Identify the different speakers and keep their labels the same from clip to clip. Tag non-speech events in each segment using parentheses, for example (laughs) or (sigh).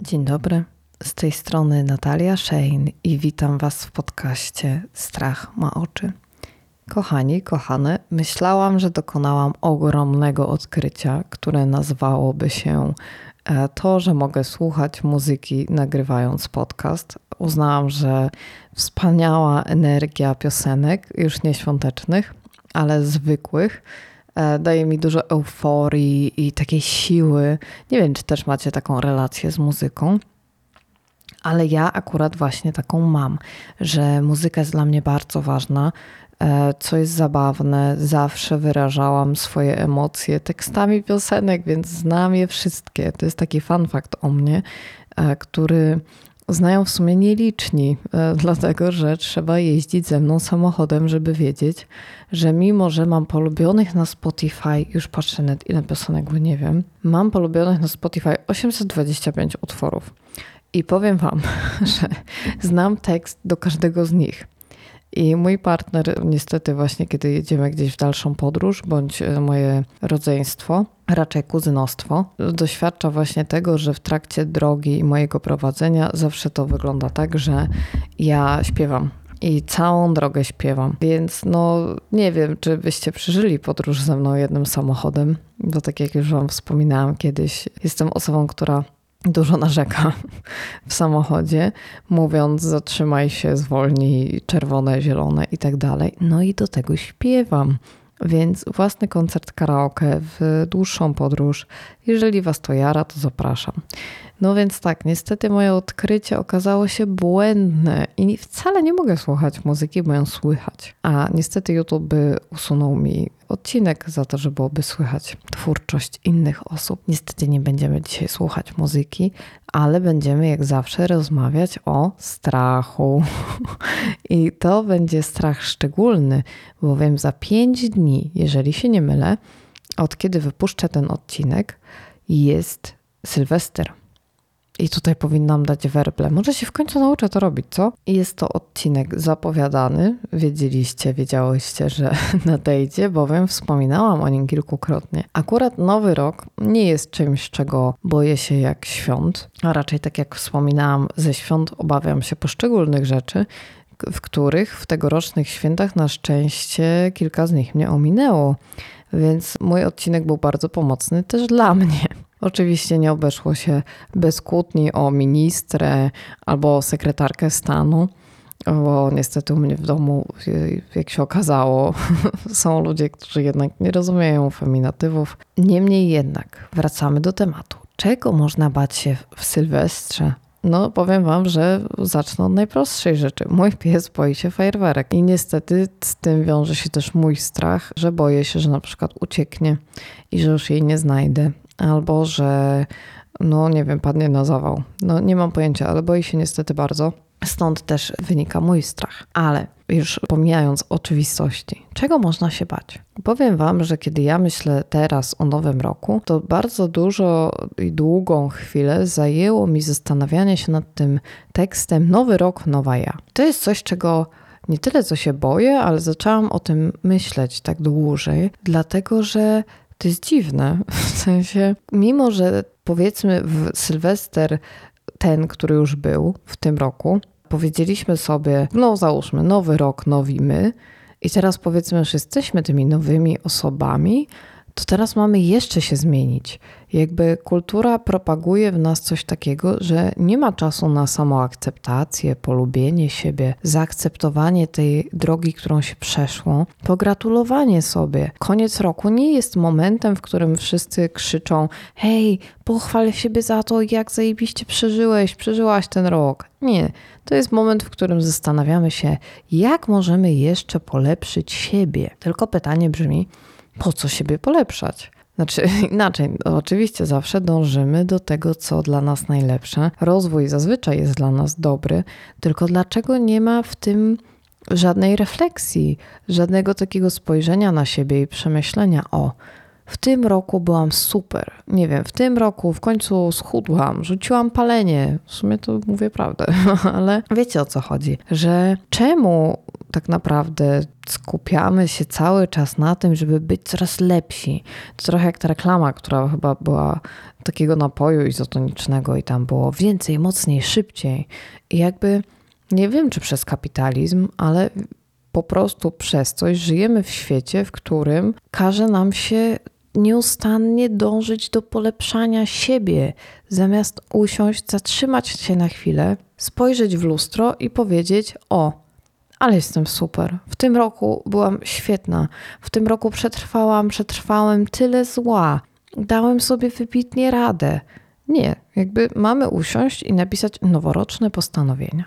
Speaker 1: Dzień dobry. Z tej strony Natalia Shane i witam Was w podcaście Strach ma oczy. Kochani, kochane, myślałam, że dokonałam ogromnego odkrycia, które nazywałoby się e, to, że mogę słuchać muzyki nagrywając podcast. Uznałam, że wspaniała energia piosenek, już nie świątecznych, ale zwykłych, daje mi dużo euforii i takiej siły. Nie wiem, czy też macie taką relację z muzyką. Ale ja akurat właśnie taką mam, że muzyka jest dla mnie bardzo ważna. E, co jest zabawne, zawsze wyrażałam swoje emocje tekstami piosenek, więc znam je wszystkie. To jest taki fun fact o mnie, e, który znają w sumie nieliczni, e, (laughs) dlatego że trzeba jeździć ze mną samochodem, żeby wiedzieć, że mimo, że mam polubionych na Spotify, już patrzę net ile piosenek, bo nie wiem, mam polubionych na Spotify 825 utworów. I powiem Wam, (laughs) że znam tekst do każdego z nich. I mój partner, niestety, właśnie kiedy jedziemy gdzieś w dalszą podróż, bądź e, moje rodzeństwo, raczej kuzynostwo, doświadcza właśnie tego, że w trakcie drogi i mojego prowadzenia zawsze to wygląda tak, że ja śpiewam. I całą drogę śpiewam. Więc no nie wiem, czy byście przeżyli podróż ze mną jednym samochodem, bo tak jak już Wam wspominałam kiedyś, jestem osobą, która dużo narzeka w samochodzie, mówiąc zatrzymaj się, zwolnij, czerwone, zielone i tak dalej. No i do tego śpiewam. Więc własny koncert karaoke w dłuższą podróż. Jeżeli Was to jara, to zapraszam. No więc tak, niestety moje odkrycie okazało się błędne i wcale nie mogę słuchać muzyki, bo ją słychać. A niestety YouTube usunął mi odcinek za to, że byłoby słychać twórczość innych osób. Niestety nie będziemy dzisiaj słuchać muzyki, ale będziemy jak zawsze rozmawiać o strachu. (laughs) I to będzie strach szczególny, bowiem za pięć dni, jeżeli się nie mylę, od kiedy wypuszczę ten odcinek, jest Sylwester. I tutaj powinnam dać werble. Może się w końcu nauczę to robić, co? I jest to odcinek zapowiadany. Wiedzieliście, wiedziałyście, że (laughs) nadejdzie, bowiem wspominałam o nim kilkukrotnie. Akurat nowy rok nie jest czymś, czego boję się jak świąt, a raczej tak jak wspominałam, ze świąt obawiam się poszczególnych rzeczy, w których w tegorocznych świętach na szczęście kilka z nich mnie ominęło. Więc mój odcinek był bardzo pomocny też dla (laughs) mnie. Oczywiście nie obeszło się bez kłótni o ministrę albo sekretarkę stanu, bo niestety u mnie w domu, jak się okazało, (laughs) są ludzie, którzy jednak nie rozumieją feminatywów. Niemniej jednak wracamy do tematu. Czego można bać się w Sylwestrze? No, powiem Wam, że zacznę od najprostszej rzeczy. Mój pies boi się fajerwerek i niestety z tym wiąże się też mój strach, że boję się, że na przykład ucieknie i że już jej nie znajdę albo że, no nie wiem, padnie na zawał. No nie mam pojęcia, ale boi się niestety bardzo. Stąd też wynika mój strach. Ale już pomijając oczywistości, czego można się bać? Powiem Wam, że kiedy ja myślę teraz o nowym roku, to bardzo dużo i długą chwilę zajęło mi zastanawianie się nad tym tekstem Nowy rok, nowa ja. To jest coś, czego nie tyle co się boję, ale zaczęłam o tym myśleć tak dłużej, dlatego że to jest dziwne. W sensie, mimo że powiedzmy w Sylwester, ten, który już był w tym roku, powiedzieliśmy sobie, no załóżmy, nowy rok, nowi my, i teraz powiedzmy, że jesteśmy tymi nowymi osobami, to teraz mamy jeszcze się zmienić. Jakby kultura propaguje w nas coś takiego, że nie ma czasu na samoakceptację, polubienie siebie, zaakceptowanie tej drogi, którą się przeszło, pogratulowanie sobie. Koniec roku nie jest momentem, w którym wszyscy krzyczą: Hej, pochwal siebie za to, jak zajebiście przeżyłeś, przeżyłaś ten rok. Nie. To jest moment, w którym zastanawiamy się, jak możemy jeszcze polepszyć siebie. Tylko pytanie brzmi, po co siebie polepszać? Znaczy (laughs) inaczej, oczywiście zawsze dążymy do tego, co dla nas najlepsze. Rozwój zazwyczaj jest dla nas dobry, tylko dlaczego nie ma w tym żadnej refleksji, żadnego takiego spojrzenia na siebie i przemyślenia o w tym roku byłam super. Nie wiem, w tym roku w końcu schudłam, rzuciłam palenie. W sumie to mówię prawdę, (laughs) ale wiecie o co chodzi, że czemu tak naprawdę skupiamy się cały czas na tym, żeby być coraz lepsi. To trochę jak ta reklama, która chyba była takiego napoju izotonicznego i tam było więcej, mocniej, szybciej. I jakby nie wiem, czy przez kapitalizm, ale po prostu przez coś żyjemy w świecie, w którym każe nam się nieustannie dążyć do polepszania siebie, zamiast usiąść, zatrzymać się na chwilę, spojrzeć w lustro i powiedzieć: O, ale jestem super. W tym roku byłam świetna. W tym roku przetrwałam, przetrwałem tyle zła. Dałem sobie wybitnie radę. Nie, jakby mamy usiąść i napisać noworoczne postanowienia.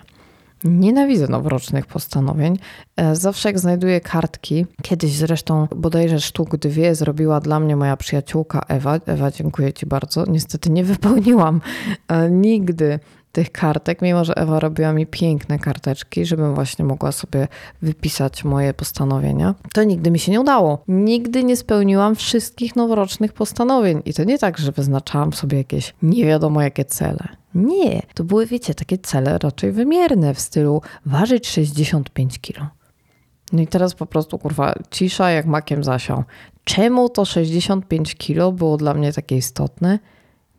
Speaker 1: Nienawidzę noworocznych postanowień. E, zawsze jak znajduję kartki, kiedyś zresztą bodajże sztuk dwie zrobiła dla mnie moja przyjaciółka Ewa. Ewa, dziękuję Ci bardzo. Niestety nie wypełniłam e, nigdy tych kartek, mimo że Ewa robiła mi piękne karteczki, żebym właśnie mogła sobie wypisać moje postanowienia, to nigdy mi się nie udało. Nigdy nie spełniłam wszystkich noworocznych postanowień. I to nie tak, że wyznaczałam sobie jakieś nie wiadomo jakie cele. Nie, to były, wiecie, takie cele raczej wymierne w stylu ważyć 65 kilo. No i teraz po prostu, kurwa, cisza jak makiem zasią. Czemu to 65 kilo było dla mnie takie istotne?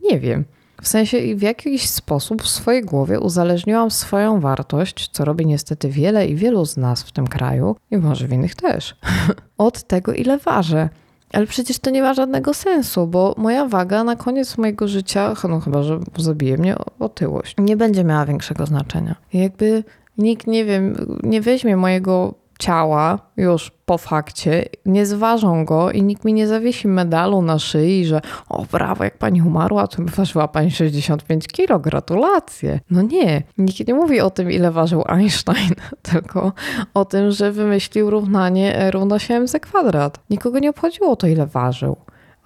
Speaker 1: Nie wiem. W sensie w jakiś sposób w swojej głowie uzależniłam swoją wartość, co robi niestety wiele i wielu z nas w tym kraju, i może w innych też, (laughs) od tego, ile ważę. Ale przecież to nie ma żadnego sensu, bo moja waga na koniec mojego życia, no chyba, że zabije mnie otyłość, nie będzie miała większego znaczenia. Jakby nikt, nie wiem, nie weźmie mojego ciała już po fakcie, nie zważą go i nikt mi nie zawiesi medalu na szyi, że o brawo, jak pani umarła, to ważyła pani 65 kilo, gratulacje. No nie, nikt nie mówi o tym, ile ważył Einstein, (laughs) tylko o tym, że wymyślił równanie E równa się mc kwadrat. Nikogo nie obchodziło to, ile ważył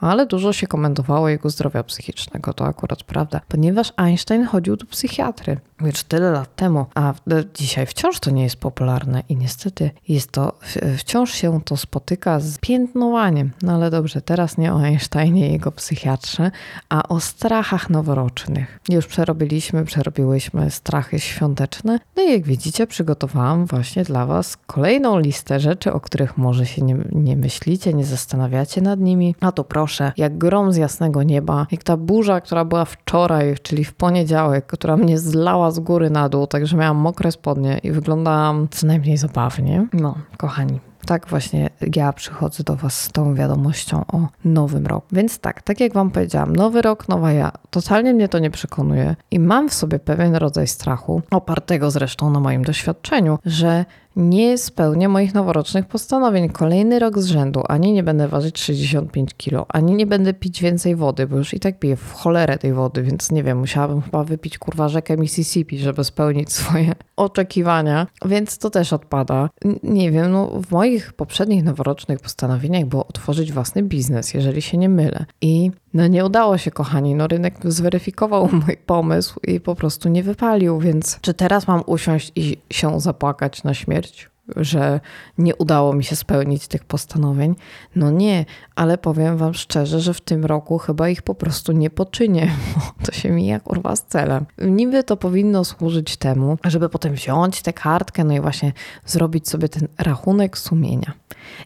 Speaker 1: ale dużo się komentowało jego zdrowia psychicznego. To akurat prawda, ponieważ Einstein chodził do psychiatry już tyle lat temu, a dzisiaj wciąż to nie jest popularne i niestety jest to, wciąż się to spotyka z piętnowaniem. No ale dobrze, teraz nie o Einsteinie i jego psychiatrze, a o strachach noworocznych. Już przerobiliśmy, przerobiłyśmy strachy świąteczne. No i jak widzicie, przygotowałam właśnie dla Was kolejną listę rzeczy, o których może się nie, nie myślicie, nie zastanawiacie nad nimi. A to proszę, jak grom z jasnego nieba, jak ta burza, która była wczoraj, czyli w poniedziałek, która mnie zlała z góry na dół, także miałam mokre spodnie i wyglądałam co najmniej zabawnie. No, kochani, tak właśnie ja przychodzę do Was z tą wiadomością o nowym roku. Więc tak, tak jak Wam powiedziałam, nowy rok, nowa ja. Totalnie mnie to nie przekonuje i mam w sobie pewien rodzaj strachu, opartego zresztą na moim doświadczeniu, że nie spełnię moich noworocznych postanowień. Kolejny rok z rzędu. Ani nie będę ważyć 65 kilo, ani nie będę pić więcej wody, bo już i tak piję w cholerę tej wody, więc nie wiem, musiałabym chyba wypić kurwa rzekę Mississippi, żeby spełnić swoje (laughs) oczekiwania, więc to też odpada. Nie wiem, no w moich poprzednich noworocznych postanowieniach było otworzyć własny biznes, jeżeli się nie mylę. I no nie udało się, kochani. No rynek zweryfikował (laughs) mój pomysł i po prostu nie wypalił, więc czy teraz mam usiąść i się zapłakać na śmierć? Że nie udało mi się spełnić tych postanowień. No nie, ale powiem Wam szczerze, że w tym roku chyba ich po prostu nie poczynię, (laughs) bo to się mija kurwa z celem. Niby to powinno służyć temu, żeby potem wziąć tę kartkę, no i właśnie zrobić sobie ten rachunek sumienia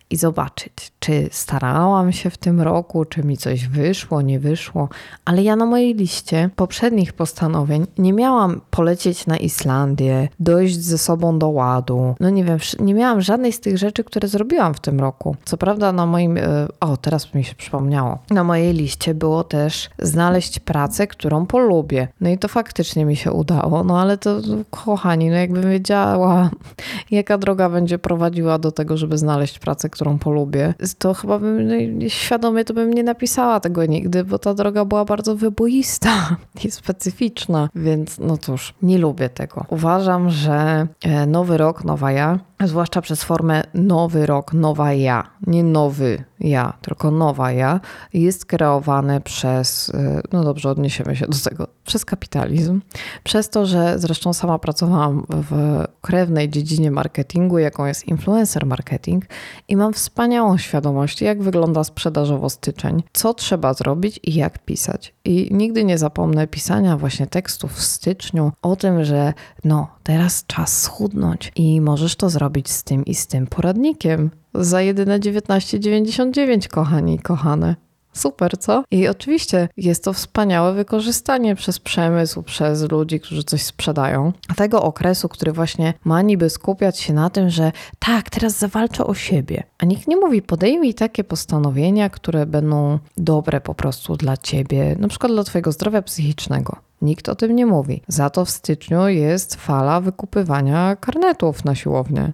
Speaker 1: i zobaczyć, czy starałam się w tym roku, czy mi coś wyszło, nie wyszło, ale ja na mojej liście poprzednich postanowień nie miałam polecieć na Islandię, dojść ze sobą do ładu. No nie wiem, nie miałam żadnej z tych rzeczy, które zrobiłam w tym roku. Co prawda na moim, e, o teraz mi się przypomniało, na mojej liście było też znaleźć pracę, którą polubię. No i to faktycznie mi się udało, no ale to kochani, no jakbym wiedziała, (laughs) jaka droga będzie prowadziła do tego, żeby znaleźć pracę, którą polubię, to chyba bym no, świadomie to bym nie napisała tego nigdy, bo ta droga była bardzo wyboista (laughs) i specyficzna, więc no cóż, nie lubię tego. Uważam, że e, nowy rok, nowa ja zwłaszcza przez formę nowy rok, nowa ja, nie nowy ja, tylko nowa ja, jest kreowane przez, y, no dobrze, odniesiemy się do tego, przez kapitalizm, przez to, że zresztą sama pracowałam w krewnej dziedzinie marketingu, jaką jest influencer marketing i mam wspaniałą świadomość, jak wygląda sprzedażowo styczeń, co trzeba zrobić i jak pisać. I nigdy nie zapomnę pisania właśnie tekstów w styczniu o tym, że no, teraz czas schudnąć i możesz to zrobić z tym i z tym poradnikiem za jedyne 19,99, kochani i kochane. Super, co? I oczywiście jest to wspaniałe wykorzystanie przez przemysł, przez ludzi, którzy coś sprzedają. Tego okresu, który właśnie ma niby skupiać się na tym, że tak, teraz zawalczę o siebie. A nikt nie mówi, podejmij takie postanowienia, które będą dobre po prostu dla ciebie, na przykład dla twojego zdrowia psychicznego. Nikt o tym nie mówi. Za to w styczniu jest fala wykupywania karnetów na siłownię.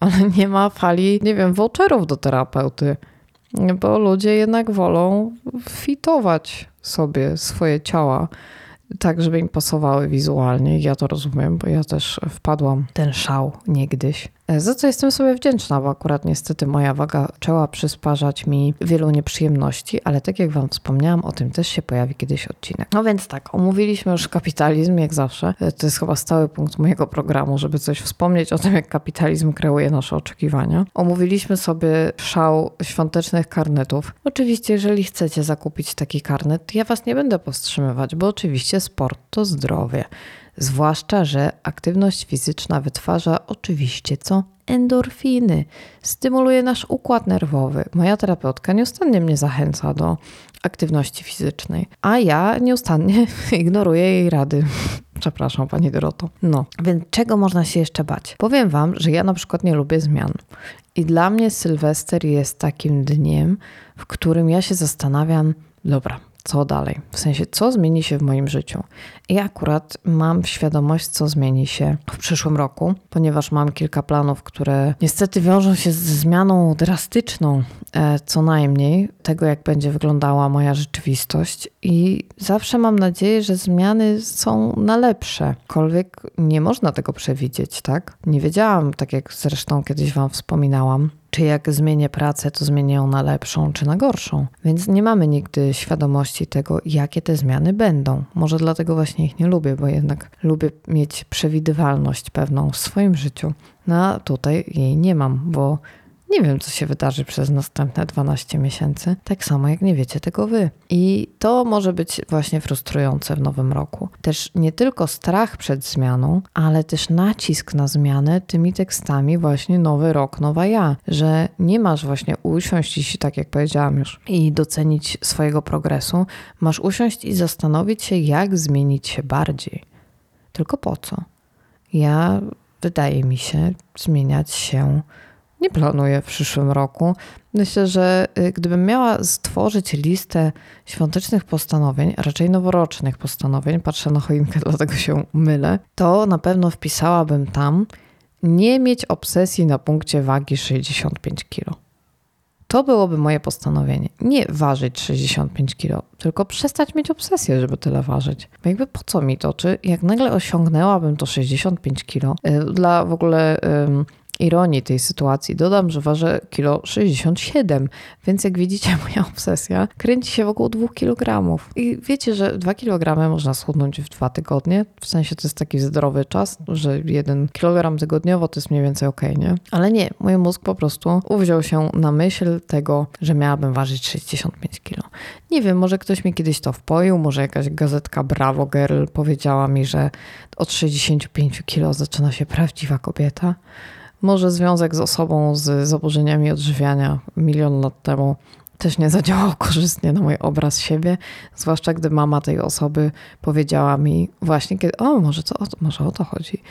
Speaker 1: Ale nie ma fali, nie wiem, voucherów do terapeuty bo ludzie jednak wolą fitować sobie swoje ciała tak, żeby im pasowały wizualnie. Ja to rozumiem, bo ja też wpadłam ten szał niegdyś. Za co jestem sobie wdzięczna, bo akurat niestety moja waga zaczęła przysparzać mi wielu nieprzyjemności, ale tak jak Wam wspomniałam, o tym też się pojawi kiedyś odcinek. No więc tak, omówiliśmy już kapitalizm, jak zawsze. E, to jest chyba stały punkt mojego programu, żeby coś wspomnieć o tym, jak kapitalizm kreuje nasze oczekiwania. Omówiliśmy sobie szał świątecznych karnetów. Oczywiście, jeżeli chcecie zakupić taki karnet, ja Was nie będę powstrzymywać, bo oczywiście sport to zdrowie. Zwłaszcza, że aktywność fizyczna wytwarza oczywiście co? Endorfiny. Stymuluje nasz układ nerwowy. Moja terapeutka nieustannie mnie zachęca do aktywności fizycznej, a ja nieustannie (laughs) ignoruję jej rady. (laughs) Przepraszam, pani Doroto. No, więc czego można się jeszcze bać? Powiem wam, że ja na przykład nie lubię zmian. I dla mnie Sylwester jest takim dniem, w którym ja się zastanawiam, dobra, co dalej, w sensie co zmieni się w moim życiu. I akurat mam świadomość, co zmieni się w przyszłym roku, ponieważ mam kilka planów, które niestety wiążą się z zmianą drastyczną, e, co najmniej tego, jak będzie wyglądała moja rzeczywistość. I zawsze mam nadzieję, że zmiany są na lepsze. Kolwiek nie można tego przewidzieć, tak? Nie wiedziałam, tak jak zresztą kiedyś Wam wspominałam, czy jak zmienię pracę, to zmienię ją na lepszą czy na gorszą. Więc nie mamy nigdy świadomości tego, jakie te zmiany będą. Może dlatego właśnie ich nie lubię, bo jednak lubię mieć przewidywalność pewną w swoim życiu. No a tutaj jej nie mam, bo nie wiem, co się wydarzy przez następne 12 miesięcy, tak samo jak nie wiecie tego wy. I to może być właśnie frustrujące w nowym roku. Też nie tylko strach przed zmianą, ale też nacisk na zmianę tymi tekstami właśnie nowy rok, nowa ja, że nie masz właśnie usiąść i tak jak powiedziałam już i docenić swojego progresu, masz usiąść i zastanowić się, jak zmienić się bardziej. Tylko po co? Ja wydaje mi się zmieniać się nie planuję w przyszłym roku. Myślę, że y, gdybym miała stworzyć listę świątecznych postanowień, raczej noworocznych postanowień, patrzę na choinkę, (laughs) dlatego się mylę, to na pewno wpisałabym tam nie mieć obsesji na punkcie wagi 65 kg. To byłoby moje postanowienie. Nie ważyć 65 kg, tylko przestać mieć obsesję, żeby tyle ważyć. Bo jakby po co mi to? Czy jak nagle osiągnęłabym to 65 kg? Y, dla w ogóle ironii tej sytuacji dodam, że ważę kilo 67, więc jak widzicie (laughs) moja obsesja kręci się wokół 2 kg. I wiecie, że 2 kg można schudnąć w dwa tygodnie, w sensie to jest taki zdrowy czas, że 1 kg tygodniowo to jest mniej więcej ok, nie? Ale nie, mój mózg po prostu uwziął się na myśl tego, że miałabym ważyć 65 kg. Nie wiem, może ktoś mi kiedyś to wpoił, może jakaś gazetka Bravo Girl powiedziała mi, że od 65 kg zaczyna się prawdziwa kobieta. Może związek z osobą z zaburzeniami odżywiania milion lat temu też nie zadziałał (laughs) korzystnie na mój obraz siebie, zwłaszcza gdy mama tej osoby powiedziała mi właśnie, kiedy, o może, to, może o to chodzi,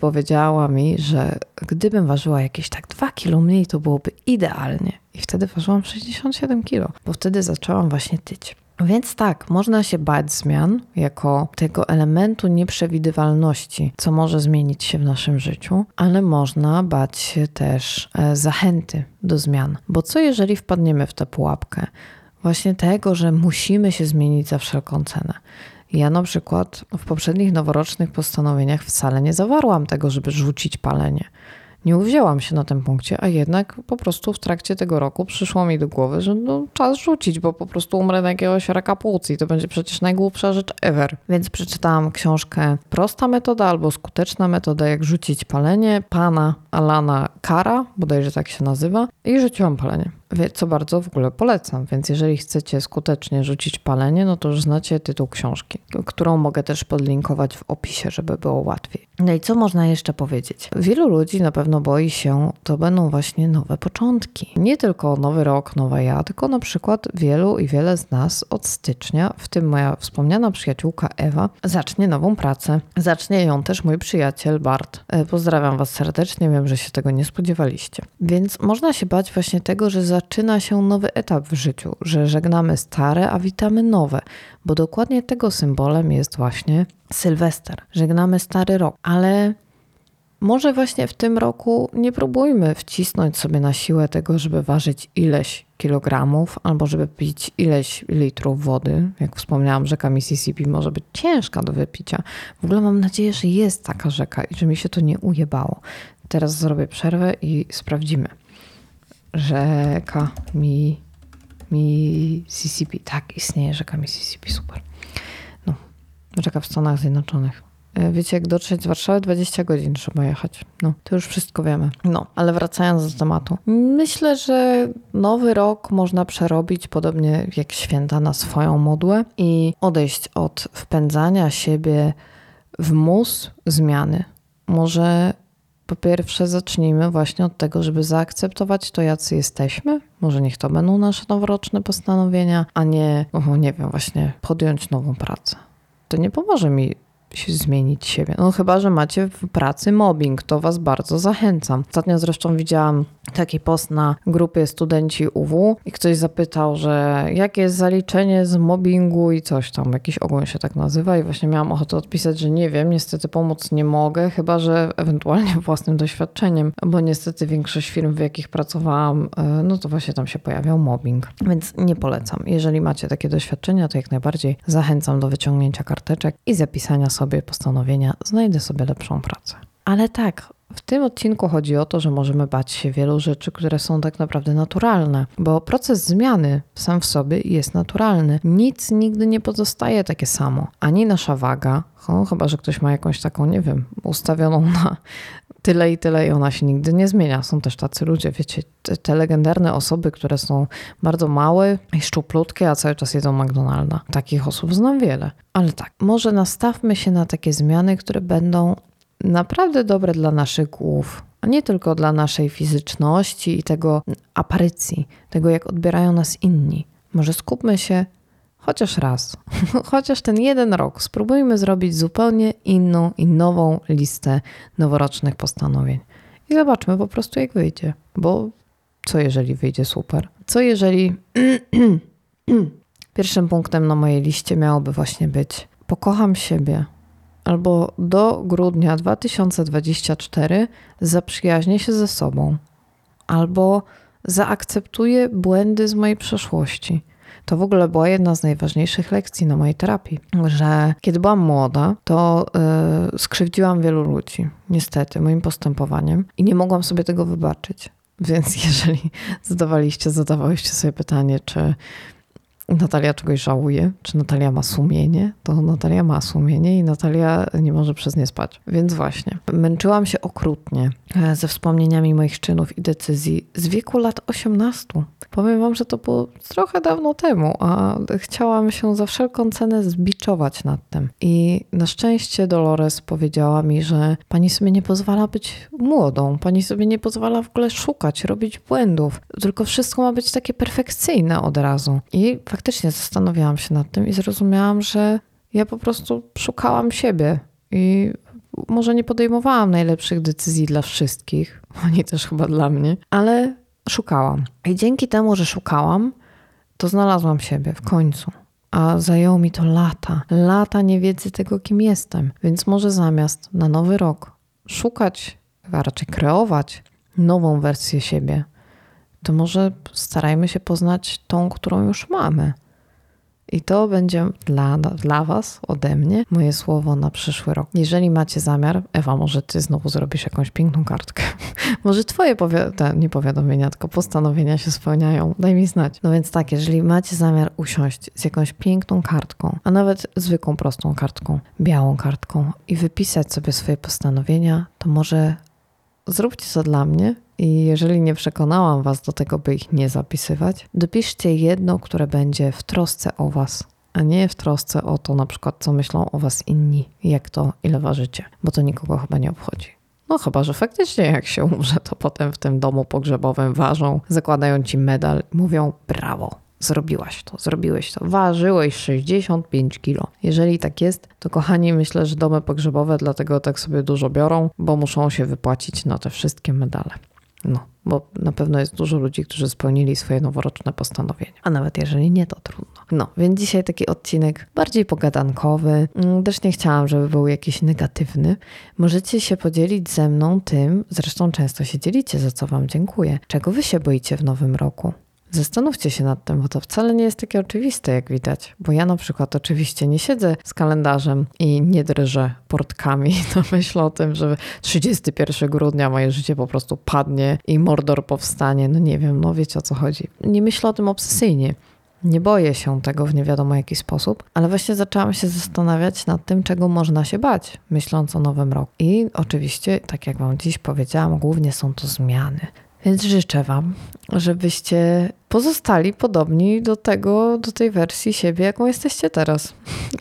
Speaker 1: powiedziała mi, że gdybym ważyła jakieś tak 2 kilo mniej, to byłoby idealnie. I wtedy ważyłam 67 kilo, bo wtedy zaczęłam właśnie tyć. Więc tak, można się bać zmian jako tego elementu nieprzewidywalności, co może zmienić się w naszym życiu, ale można bać się też e, zachęty do zmian. Bo co jeżeli wpadniemy w tę pułapkę? Właśnie tego, że musimy się zmienić za wszelką cenę. Ja na przykład w poprzednich noworocznych postanowieniach wcale nie zawarłam tego, żeby rzucić palenie nie uwzięłam się na tym punkcie, a jednak po prostu w trakcie tego roku przyszło mi do głowy, że no, czas rzucić, bo po prostu umrę na jakiegoś raka płuc i to będzie przecież najgłupsza rzecz ever. Więc przeczytałam książkę Prosta metoda albo skuteczna metoda, jak rzucić palenie pana Alana Kara, bodajże tak się nazywa, i rzuciłam palenie co bardzo w ogóle polecam. Więc jeżeli chcecie skutecznie rzucić palenie, no to już znacie tytuł książki, którą mogę też podlinkować w opisie, żeby było łatwiej. No i co można jeszcze powiedzieć? Wielu ludzi na pewno boi się, to będą właśnie nowe początki. Nie tylko nowy rok, nowa ja, tylko na przykład wielu i wiele z nas od stycznia, w tym moja wspomniana przyjaciółka Ewa, zacznie nową pracę. Zacznie ją też mój przyjaciel Bart. E, pozdrawiam Was serdecznie, wiem, że się tego nie spodziewaliście. Więc można się bać właśnie tego, że za zaczyna się nowy etap w życiu, że żegnamy stare, a witamy nowe, bo dokładnie tego symbolem jest właśnie Sylwester. Żegnamy stary rok, ale może właśnie w tym roku nie próbujmy wcisnąć sobie na siłę tego, żeby ważyć ileś kilogramów albo żeby pić ileś litrów wody. Jak wspomniałam, rzeka Mississippi może być ciężka do wypicia. W ogóle mam nadzieję, że jest taka rzeka i że mi się to nie ujebało. Teraz zrobię przerwę i sprawdzimy. Rzeka Mi, Mississippi. Tak, istnieje rzeka Mississippi, super. No, rzeka w Stanach Zjednoczonych. E, wiecie, jak dotrzeć z Warszawy? 20 godzin trzeba jechać. No, to już wszystko wiemy. No, ale wracając do tematu. Myślę, że nowy rok można przerobić podobnie jak święta na swoją modłę i odejść od wpędzania siebie w mus zmiany. Może po pierwsze, zacznijmy właśnie od tego, żeby zaakceptować to, jacy jesteśmy. Może niech to będą nasze noworoczne postanowienia, a nie, oh, nie wiem, właśnie podjąć nową pracę. To nie pomoże mi się zmienić siebie. No chyba, że macie w pracy mobbing, to was bardzo zachęcam. Ostatnio zresztą widziałam taki post na grupie studenci UW i ktoś zapytał, że jakie jest zaliczenie z mobbingu i coś tam, jakiś ogólnie się tak nazywa i właśnie miałam ochotę odpisać, że nie wiem, niestety pomóc nie mogę, chyba, że ewentualnie (laughs) własnym doświadczeniem, bo niestety większość firm, w jakich pracowałam, e, no to właśnie tam się pojawiał mobbing, więc nie polecam. Jeżeli macie takie doświadczenia, to jak najbardziej zachęcam do wyciągnięcia karteczek i zapisania sobie postanowienia, znajdę sobie lepszą pracę. Ale tak, w tym odcinku chodzi o to, że możemy bać się wielu rzeczy, które są tak naprawdę naturalne, bo proces zmiany sam w sobie jest naturalny. Nic nigdy nie pozostaje takie samo. Ani nasza waga, no, chyba że ktoś ma jakąś taką, nie wiem, ustawioną na tyle i tyle i ona się nigdy nie zmienia. Są też tacy ludzie, wiecie, te, te legendarne osoby, które są bardzo małe i szczuplutkie, a cały czas jedzą McDonalda. Takich osób znam wiele. Ale tak, może nastawmy się na takie zmiany, które będą naprawdę dobre dla naszych głów, a nie tylko dla naszej fizyczności i tego aparycji, tego jak odbierają nas inni. Może skupmy się chociaż raz, (laughs) chociaż ten jeden rok, spróbujmy zrobić zupełnie inną i nową listę noworocznych postanowień. I zobaczmy po prostu, jak wyjdzie. Bo co jeżeli wyjdzie super? Co jeżeli (clears throat) pierwszym punktem na mojej liście miałoby właśnie być pokocham siebie, albo do grudnia 2024 zaprzyjaźnię się ze sobą, albo zaakceptuję błędy z mojej przeszłości. To w ogóle była jedna z najważniejszych lekcji na mojej terapii, że kiedy byłam młoda, to yy, skrzywdziłam wielu ludzi, niestety, moim postępowaniem i nie mogłam sobie tego wybaczyć. Więc (laughs) jeżeli zadawaliście, zadawałyście sobie pytanie, czy Natalia czegoś żałuje, czy Natalia ma sumienie, to Natalia ma sumienie i Natalia nie może przez nie spać. Więc właśnie, męczyłam się okrutnie e, ze wspomnieniami moich czynów i decyzji z wieku lat 18. Powiem wam, że to było trochę dawno temu, a chciałam się za wszelką cenę zbiczować nad tym. I na szczęście Dolores powiedziała mi, że pani sobie nie pozwala być młodą, pani sobie nie pozwala w ogóle szukać, robić błędów, tylko wszystko ma być takie perfekcyjne od razu. I faktycznie zastanawiałam się nad tym i zrozumiałam, że ja po prostu szukałam siebie i może nie podejmowałam najlepszych decyzji dla wszystkich, (laughs) ani też chyba dla mnie, ale szukałam. I dzięki temu, że szukałam, to znalazłam siebie w końcu. A zajęło mi to lata, lata niewiedzy tego, kim jestem. Więc może zamiast na nowy rok szukać, a raczej kreować nową wersję siebie, to może starajmy się poznać tą, którą już mamy. I to będzie dla, dla Was, ode mnie, moje słowo na przyszły rok. Jeżeli macie zamiar, Ewa, może Ty znowu zrobisz jakąś piękną kartkę. (laughs) może Twoje powi- nie powiadomienia, tylko postanowienia się spełniają. Daj mi znać. No więc tak, jeżeli macie zamiar usiąść z jakąś piękną kartką, a nawet zwykłą, prostą kartką, białą kartką i wypisać sobie swoje postanowienia, to może zróbcie to dla mnie i jeżeli nie przekonałam Was do tego, by ich nie zapisywać, dopiszcie jedno, które będzie w trosce o Was, a nie w trosce o to na przykład, co myślą o Was inni, jak to, ile ważycie, bo to nikogo chyba nie obchodzi. No chyba, że faktycznie jak się umrze, to potem w tym domu pogrzebowym ważą, zakładają ci medal, mówią brawo, zrobiłaś to, zrobiłeś to, ważyłeś 65 kilo. Jeżeli tak jest, to kochani, myślę, że domy pogrzebowe dlatego tak sobie dużo biorą, bo muszą się wypłacić na te wszystkie medale. No, bo na pewno jest dużo ludzi, którzy spełnili swoje noworoczne postanowienia. A nawet jeżeli nie, to trudno. No, więc dzisiaj taki odcinek bardziej pogadankowy. Mm, Też nie chciałam, żeby był jakiś negatywny. Możecie się podzielić ze mną tym, zresztą często się dzielicie, za co Wam dziękuję. Czego Wy się boicie w nowym roku? Zastanówcie się nad tym, bo to wcale nie jest takie oczywiste, jak widać. Bo ja na przykład oczywiście nie siedzę z kalendarzem i nie drżę portkami. (laughs) No myślę o tym, że 31 grudnia moje życie po prostu padnie i Mordor powstanie. No nie wiem, no wiecie o co chodzi. Nie myślę o tym obsesyjnie. Nie boję się tego w nie wiadomo jaki sposób, ale właśnie zaczęłam się zastanawiać nad tym, czego można się bać, myśląc o nowym roku. I oczywiście, tak jak Wam dziś powiedziałam, głównie są to zmiany. Więc życzę Wam, żebyście pozostali podobni do tego, do tej wersji siebie, jaką jesteście teraz.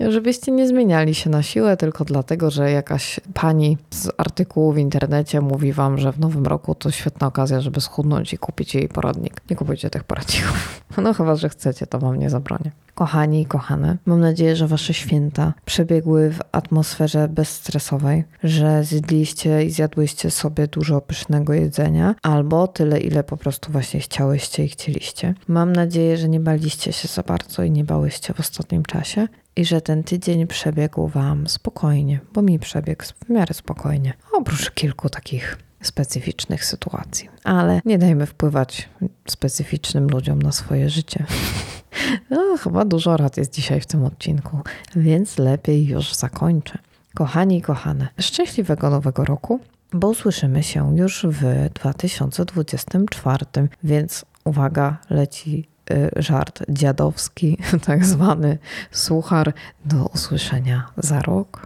Speaker 1: Żebyście nie zmieniali się na siłę tylko dlatego, że jakaś pani z artykułu w internecie mówi Wam, że w nowym roku to świetna okazja, żeby schudnąć i kupić jej poradnik. Nie kupujcie tych poradników. (laughs) No chyba, że chcecie, to Wam nie zabronię. Kochani i kochane, mam nadzieję, że Wasze święta przebiegły w atmosferze bezstresowej, że zjedliście i zjadłyście sobie dużo pysznego jedzenia, albo tyle, ile po prostu właśnie chciałyście i chcieliście. Mam nadzieję, że nie baliście się za bardzo i nie bałyście w ostatnim czasie i że ten tydzień przebiegł Wam spokojnie, bo mi przebiegł w miarę spokojnie, oprócz kilku takich specyficznych sytuacji. Ale nie dajmy wpływać specyficznym ludziom na swoje życie. (laughs) No, chyba dużo rad jest dzisiaj w tym odcinku, więc lepiej już zakończę. Kochani i kochane, szczęśliwego nowego roku, bo usłyszymy się już w 2024, więc uwaga, leci y, żart dziadowski, (laughs) tak zwany suchar. Do usłyszenia za rok.